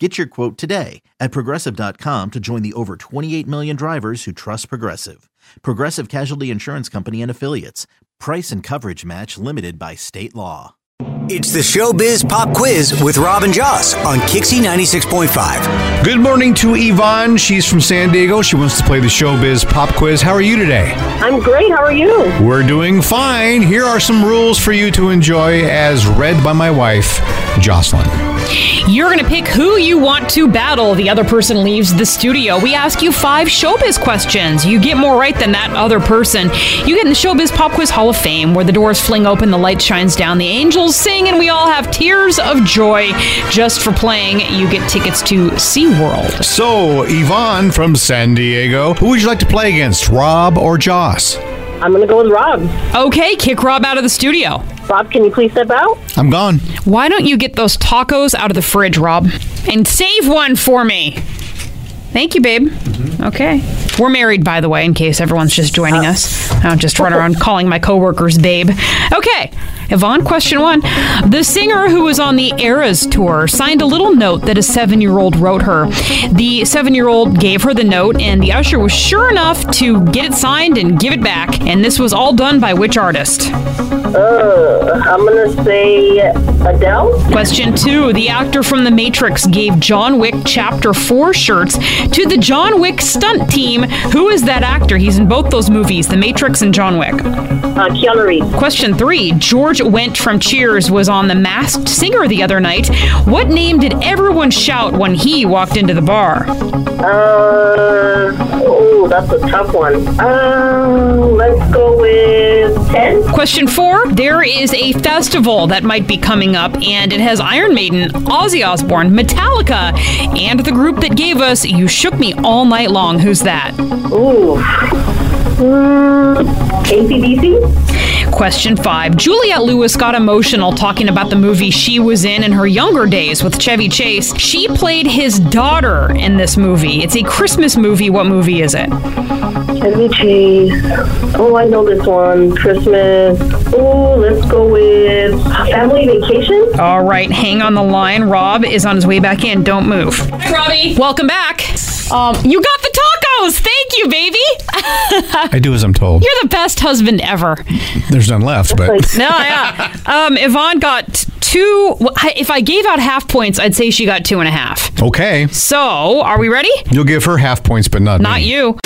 Get your quote today at progressive.com to join the over 28 million drivers who trust Progressive. Progressive Casualty Insurance Company and Affiliates. Price and coverage match limited by state law. It's the Showbiz Pop Quiz with Rob and Joss on KyXy 96.5. Good morning to Yvonne. She's from San Diego. She wants to play the Showbiz Pop Quiz. How are you today? I'm great. How are you? We're doing fine. Here are some rules for you to enjoy as read by my wife, Jocelyn. You're going to pick who you want to battle. The other person leaves the studio. We ask you five showbiz questions. You get more right than that other person. You get in the Showbiz Pop Quiz Hall of Fame, where the doors fling open, the light shines down, the angels sing, and we all have tears of joy just for playing. You get tickets to SeaWorld. So, Yvonne from San Diego, who would you like to play against, Rob or Joss? I'm going to go with Rob. Okay, kick Rob out of the studio. Rob, can you please step out? I'm gone. Why don't you get those tacos out of the fridge, Rob? And save one for me. Thank you, babe. Mm-hmm. Okay. We're married, by the way, in case everyone's just joining us. I don't just run around calling my coworkers babe. Okay. Yvonne, question one. The singer who was on the Eras tour signed a little note that a seven year old wrote her. The seven year old gave her the note, and the usher was sure enough to get it signed and give it back. And this was all done by which artist? Uh, I'm going to say Adele. Question two. The actor from The Matrix gave John Wick Chapter 4 shirts to the John Wick stunt team. Who is that actor? He's in both those movies, The Matrix and John Wick. Uh, Keanu Reeves. Question three. George Wendt from Cheers was on The Masked Singer the other night. What name did everyone shout when he walked into the bar? Uh, oh, that's a tough one. Uh, let's go with Ted. Question four. There is a festival that might be coming up, and it has Iron Maiden, Ozzy Osbourne, Metallica, and the group that gave us You Shook Me All Night Long. Who's that? Ooh. Mm, ACDC? Question five. Juliette Lewis got emotional talking about the movie she was in in her younger days with Chevy Chase. She played his daughter in this movie. It's a Christmas movie. What movie is it? Chevy Chase. Oh, I know this one. Christmas. Oh, let's go with Family Vacation. All right, hang on the line. Rob is on his way back in. Don't move. Hi, Robbie. Welcome back. Um, you got the tacos. Thank you, baby. I do as I'm told. You're the best husband ever. There's none left, but No, yeah. Um, Yvonne got two. If I gave out half points, I'd say she got two and a half. okay. So, are we ready? You'll give her half points, but not Not me. you.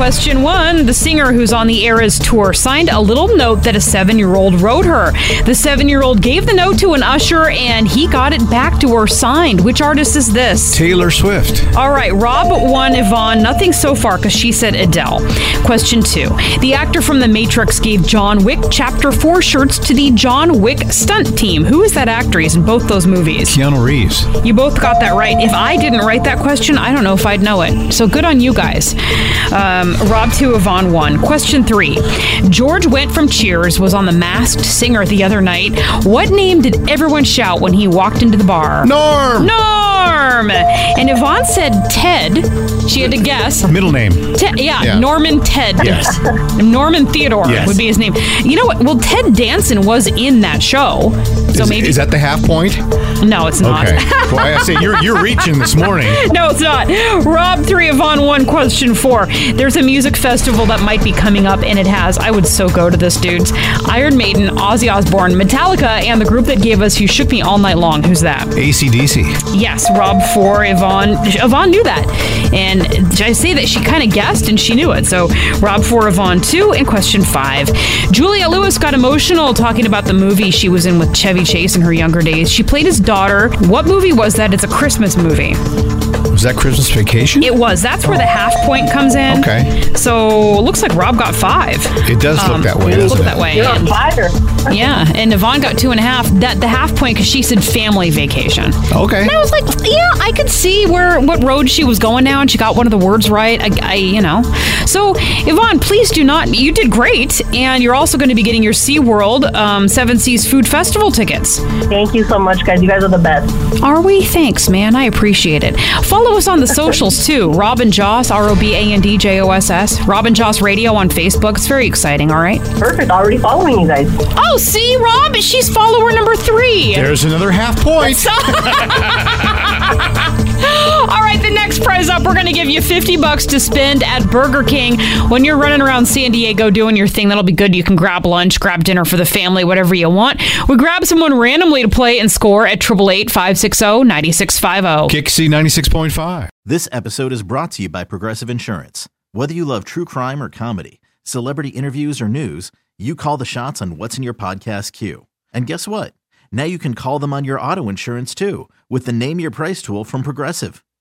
Question one The singer who's on the Eras tour signed a little note that a seven year old wrote her. The seven year old gave the note to an usher and he got it back to her signed. Which artist is this? Taylor Swift. All right, Rob won Yvonne. Nothing so far because she said Adele. Question two. The actor from The Matrix gave John Wick Chapter 4 shirts to the John Wick stunt team. Who is that actor? He's in both those movies. Keanu Reeves. You both got that right. If I didn't write that question, I don't know if I'd know it. So good on you guys. Um, Um, Rob 2, Yvonne 1. Question 3. George Wendt from Cheers was on The Masked Singer the other night. What name did everyone shout when he walked into the bar? Norm. Norm! And Yvonne said Ted. She had to guess. Middle name. Ted, yeah, Yeah. Norman Ted. Yes. Norman Theodore Yes. would be his name. You know what? Well, Ted Danson was in that show. So is, maybe. is that the half point? No, it's not. Okay. well, I say you're you're reaching this morning. No, it's not. Rob 3, Yvonne 1, question 4. There's a music festival that might be coming up, and it has. I would so go to this, dudes. Iron Maiden, Ozzy Osbourne, Metallica, and the group that gave us You Shook Me All Night Long. Who's that? ACDC. Yes, Rob 4, Yvonne. Yvonne knew that. And I say that she kind of guessed and she knew it. So Rob 4, Yvonne 2, and question 5. Julia Lewis got emotional talking about the movie she was in with Chevy Chase in her younger days. She played his daughter. What movie was that? It's a Christmas movie. Was that Christmas vacation? It was. That's where the half point comes in. Okay. So it looks like Rob got five. It does look that way, It doesn't looked it? that way. You're a And- fighter. yeah, and Yvonne got two and a half. That the half point because she said family vacation. Okay. And I was like, yeah, I could see where what road she was going now, and she got one of the words right. I, I you know. So Yvonne, please do not. You did great, and you're also going to be getting your SeaWorld um, Seven Seas Food Festival tickets. Thank you so much, guys. You guys are the best. Are we? Thanks, man. I appreciate it. Follow us on the socials too. Rob and Joss, R O B A N D J O S S. Rob and Joss Radio on Facebook. It's very exciting. All right. Perfect. Already following you guys. Oh, see, Rob, she's follower number three. There's another half point. All right, the next prize up, we're going to give you 50 bucks to spend at Burger King. When you're running around San Diego doing your thing, that'll be good. You can grab lunch, grab dinner for the family, whatever you want. We grab someone randomly to play and score at 888 560 9650. KyXy 96.5. This episode is brought to you by Progressive Insurance. Whether you love true crime or comedy, celebrity interviews or news, you call the shots on what's in your podcast queue. And guess what? Now you can call them on your auto insurance too with the Name Your Price tool from Progressive.